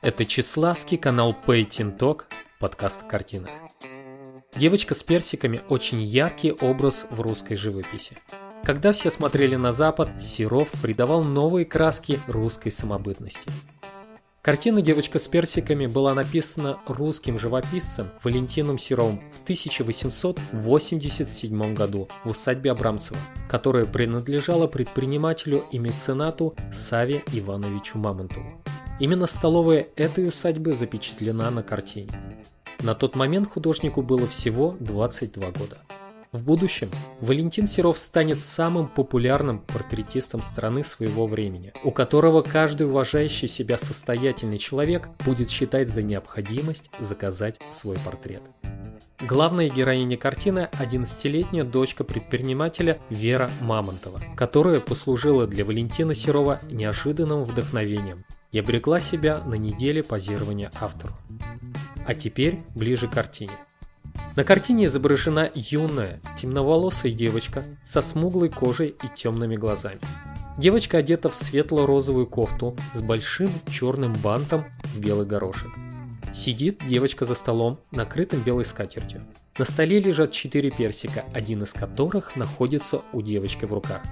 Это Чеславский канал Painting Talk, подкаст о картинах. Девочка с персиками – очень яркий образ в русской живописи. Когда все смотрели на Запад, Серов придавал новые краски русской самобытности. Картина «Девочка с персиками» была написана русским живописцем Валентином Серовым в 1887 году в усадьбе Абрамцева, которая принадлежала предпринимателю и меценату Саве Ивановичу Мамонтову. Именно столовая этой усадьбы запечатлена на картине. На тот момент художнику было всего 22 года. В будущем Валентин Серов станет самым популярным портретистом страны своего времени, у которого каждый уважающий себя состоятельный человек будет считать за необходимость заказать свой портрет. Главная героиня картины – 11-летняя дочка предпринимателя Вера Мамонтова, которая послужила для Валентина Серова неожиданным вдохновением и обрекла себя на неделе позирования автору. А теперь ближе к картине. На картине изображена юная, темноволосая девочка со смуглой кожей и темными глазами. Девочка одета в светло-розовую кофту с большим черным бантом в белый горошек. Сидит девочка за столом, накрытым белой скатертью. На столе лежат четыре персика, один из которых находится у девочки в руках.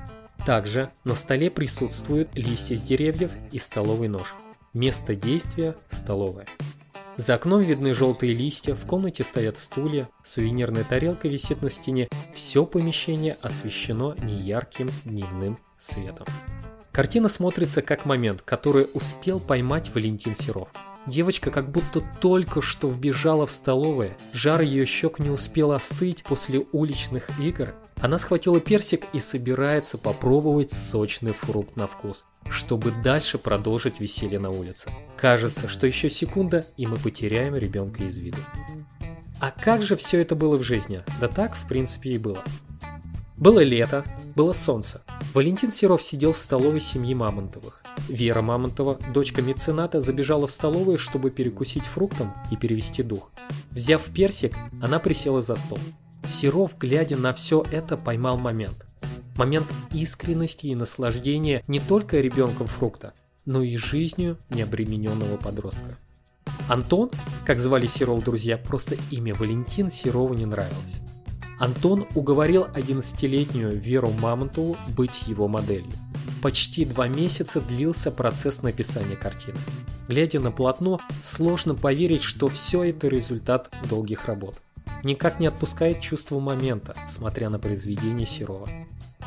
Также на столе присутствуют листья с деревьев и столовый нож. Место действия – столовая. За окном видны желтые листья, в комнате стоят стулья, сувенирная тарелка висит на стене. Все помещение освещено неярким дневным светом. Картина смотрится как момент, который успел поймать Валентин Серов. Девочка как будто только что вбежала в столовое, жар ее щек не успел остыть после уличных игр. Она схватила персик и собирается попробовать сочный фрукт на вкус чтобы дальше продолжить веселье на улице. Кажется, что еще секунда, и мы потеряем ребенка из виду. А как же все это было в жизни? Да так, в принципе, и было. Было лето, было солнце. Валентин Серов сидел в столовой семьи Мамонтовых. Вера Мамонтова, дочка мецената, забежала в столовую, чтобы перекусить фруктом и перевести дух. Взяв персик, она присела за стол. Серов, глядя на все это, поймал момент момент искренности и наслаждения не только ребенком фрукта, но и жизнью необремененного подростка. Антон, как звали Серов друзья, просто имя Валентин Серову не нравилось. Антон уговорил 11-летнюю Веру Мамонтову быть его моделью. Почти два месяца длился процесс написания картины. Глядя на полотно, сложно поверить, что все это результат долгих работ. Никак не отпускает чувство момента, смотря на произведение Серова.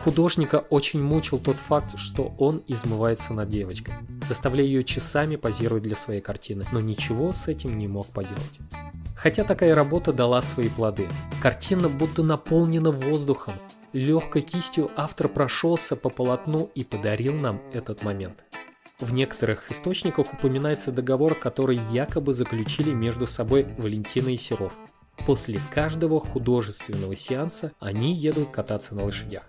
Художника очень мучил тот факт, что он измывается над девочкой, заставляя ее часами позировать для своей картины, но ничего с этим не мог поделать. Хотя такая работа дала свои плоды. Картина будто наполнена воздухом. Легкой кистью автор прошелся по полотну и подарил нам этот момент. В некоторых источниках упоминается договор, который якобы заключили между собой Валентина и Серов. После каждого художественного сеанса они едут кататься на лошадях.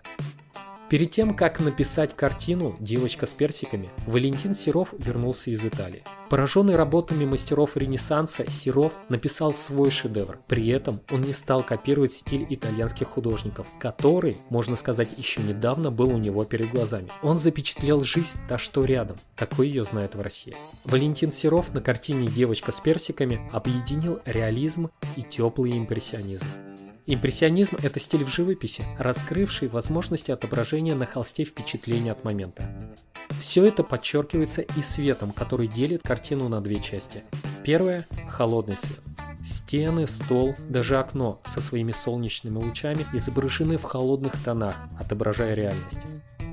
Перед тем, как написать картину «Девочка с персиками», Валентин Серов вернулся из Италии. Пораженный работами мастеров Ренессанса, Серов написал свой шедевр. При этом он не стал копировать стиль итальянских художников, который, можно сказать, еще недавно был у него перед глазами. Он запечатлел жизнь та, что рядом, какой ее знают в России. Валентин Серов на картине «Девочка с персиками» объединил реализм и теплый импрессионизм. Импрессионизм – это стиль в живописи, раскрывший возможности отображения на холсте впечатления от момента. Все это подчеркивается и светом, который делит картину на две части. Первое – холодный свет. Стены, стол, даже окно со своими солнечными лучами изображены в холодных тонах, отображая реальность.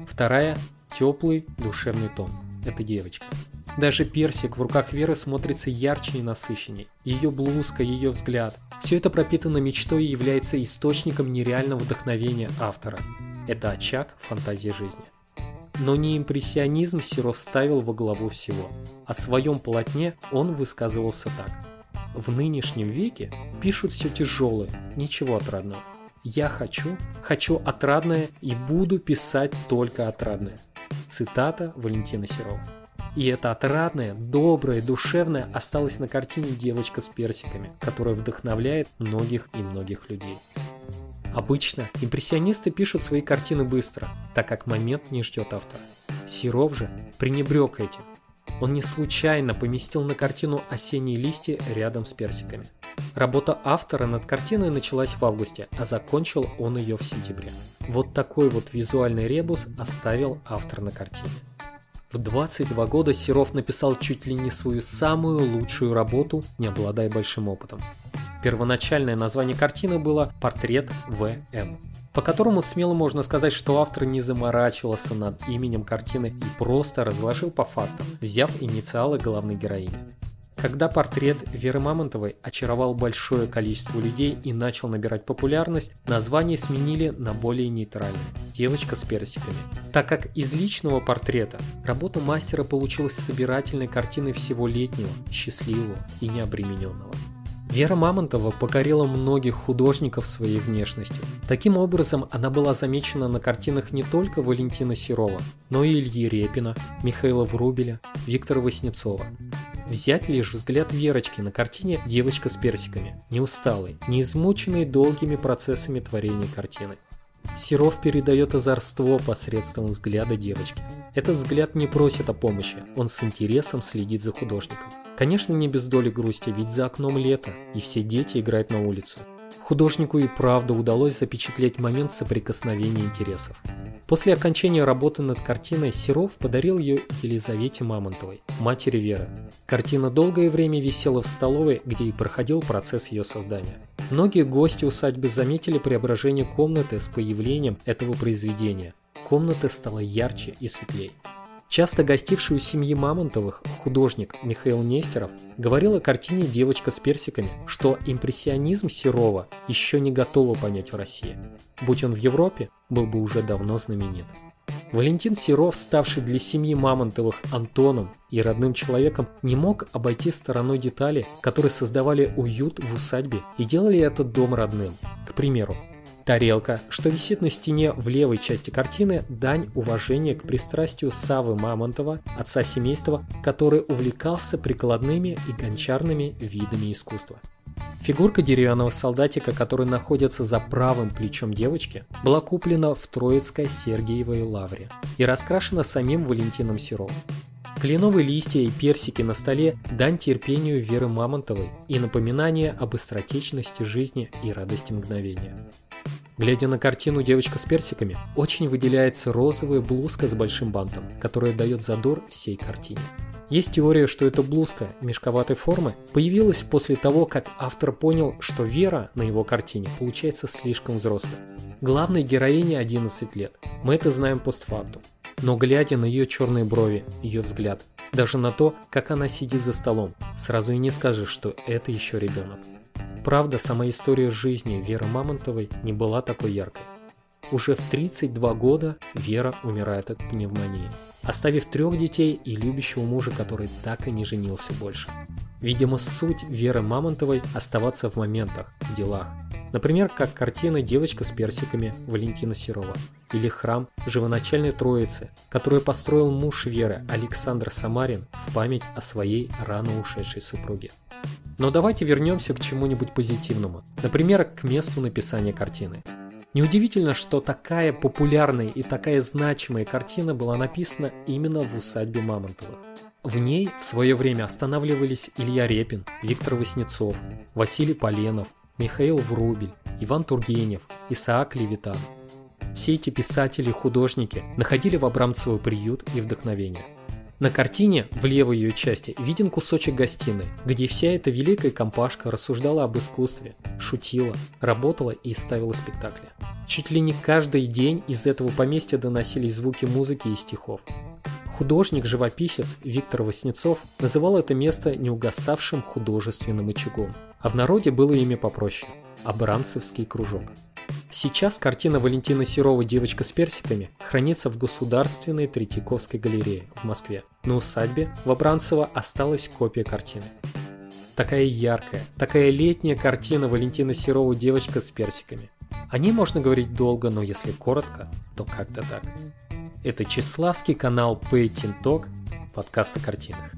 Вторая – теплый, душевный тон. Это девочка. Даже персик в руках Веры смотрится ярче и насыщенней. Ее блузка, ее взгляд. Все это пропитано мечтой и является источником нереального вдохновения автора. Это очаг фантазии жизни. Но не импрессионизм Серов ставил во главу всего. О своем полотне он высказывался так. В нынешнем веке пишут все тяжелое, ничего отрадного. Я хочу, хочу отрадное и буду писать только отрадное. Цитата Валентина Серова. И это отрадное, доброе, душевное осталось на картине «Девочка с персиками», которая вдохновляет многих и многих людей. Обычно импрессионисты пишут свои картины быстро, так как момент не ждет автора. Серов же пренебрег этим. Он не случайно поместил на картину осенние листья рядом с персиками. Работа автора над картиной началась в августе, а закончил он ее в сентябре. Вот такой вот визуальный ребус оставил автор на картине. В 22 года Серов написал чуть ли не свою самую лучшую работу, не обладая большим опытом. Первоначальное название картины было «Портрет В.М.», по которому смело можно сказать, что автор не заморачивался над именем картины и просто разложил по фактам, взяв инициалы главной героини. Когда портрет Веры Мамонтовой очаровал большое количество людей и начал набирать популярность, название сменили на более нейтральное – «Девочка с персиками». Так как из личного портрета работа мастера получилась собирательной картиной всего летнего, счастливого и необремененного. Вера Мамонтова покорила многих художников своей внешностью. Таким образом, она была замечена на картинах не только Валентина Серова, но и Ильи Репина, Михаила Врубеля, Виктора Васнецова. Взять лишь взгляд Верочки на картине «Девочка с персиками», не усталый, не измученный долгими процессами творения картины. Серов передает озорство посредством взгляда девочки. Этот взгляд не просит о помощи, он с интересом следит за художником. Конечно, не без доли грусти, ведь за окном лето, и все дети играют на улице. Художнику и правда удалось запечатлеть момент соприкосновения интересов. После окончания работы над картиной Серов подарил ее Елизавете Мамонтовой, матери Веры. Картина долгое время висела в столовой, где и проходил процесс ее создания. Многие гости усадьбы заметили преображение комнаты с появлением этого произведения. Комната стала ярче и светлее. Часто гостивший у семьи Мамонтовых художник Михаил Нестеров говорил о картине «Девочка с персиками», что импрессионизм Серова еще не готово понять в России. Будь он в Европе, был бы уже давно знаменит. Валентин Серов, ставший для семьи Мамонтовых Антоном и родным человеком, не мог обойти стороной детали, которые создавали уют в усадьбе и делали этот дом родным. К примеру, Тарелка, что висит на стене в левой части картины, дань уважения к пристрастию Савы Мамонтова, отца семейства, который увлекался прикладными и гончарными видами искусства. Фигурка деревянного солдатика, который находится за правым плечом девочки, была куплена в Троицкой Сергиевой лавре и раскрашена самим Валентином Серовым. Кленовые листья и персики на столе – дань терпению Веры Мамонтовой и напоминание об быстротечности жизни и радости мгновения. Глядя на картину «Девочка с персиками», очень выделяется розовая блузка с большим бантом, которая дает задор всей картине. Есть теория, что эта блузка мешковатой формы появилась после того, как автор понял, что Вера на его картине получается слишком взрослой. Главной героине 11 лет, мы это знаем постфактум. Но глядя на ее черные брови, ее взгляд, даже на то, как она сидит за столом, сразу и не скажешь, что это еще ребенок. Правда, сама история жизни Веры Мамонтовой не была такой яркой. Уже в 32 года Вера умирает от пневмонии, оставив трех детей и любящего мужа, который так и не женился больше. Видимо, суть Веры Мамонтовой – оставаться в моментах, делах. Например, как картина «Девочка с персиками» Валентина Серова или храм Живоначальной Троицы, которую построил муж Веры Александр Самарин в память о своей рано ушедшей супруге. Но давайте вернемся к чему-нибудь позитивному, например, к месту написания картины. Неудивительно, что такая популярная и такая значимая картина была написана именно в усадьбе Мамонтовых. В ней в свое время останавливались Илья Репин, Виктор Васнецов, Василий Поленов, Михаил Врубель, Иван Тургенев, Исаак Левитан. Все эти писатели и художники находили в Абрамцево приют и вдохновение. На картине в левой ее части виден кусочек гостиной, где вся эта великая компашка рассуждала об искусстве, шутила, работала и ставила спектакли. Чуть ли не каждый день из этого поместья доносились звуки музыки и стихов. Художник-живописец Виктор Васнецов называл это место неугасавшим художественным очагом, а в народе было имя попроще – Абрамцевский кружок. Сейчас картина Валентина Серова «Девочка с персиками» хранится в Государственной Третьяковской галерее в Москве. На усадьбе в Абранцево осталась копия картины. Такая яркая, такая летняя картина Валентина Серова «Девочка с персиками». О ней можно говорить долго, но если коротко, то как-то так. Это Чеславский канал Painting Talk, подкаст о картинах.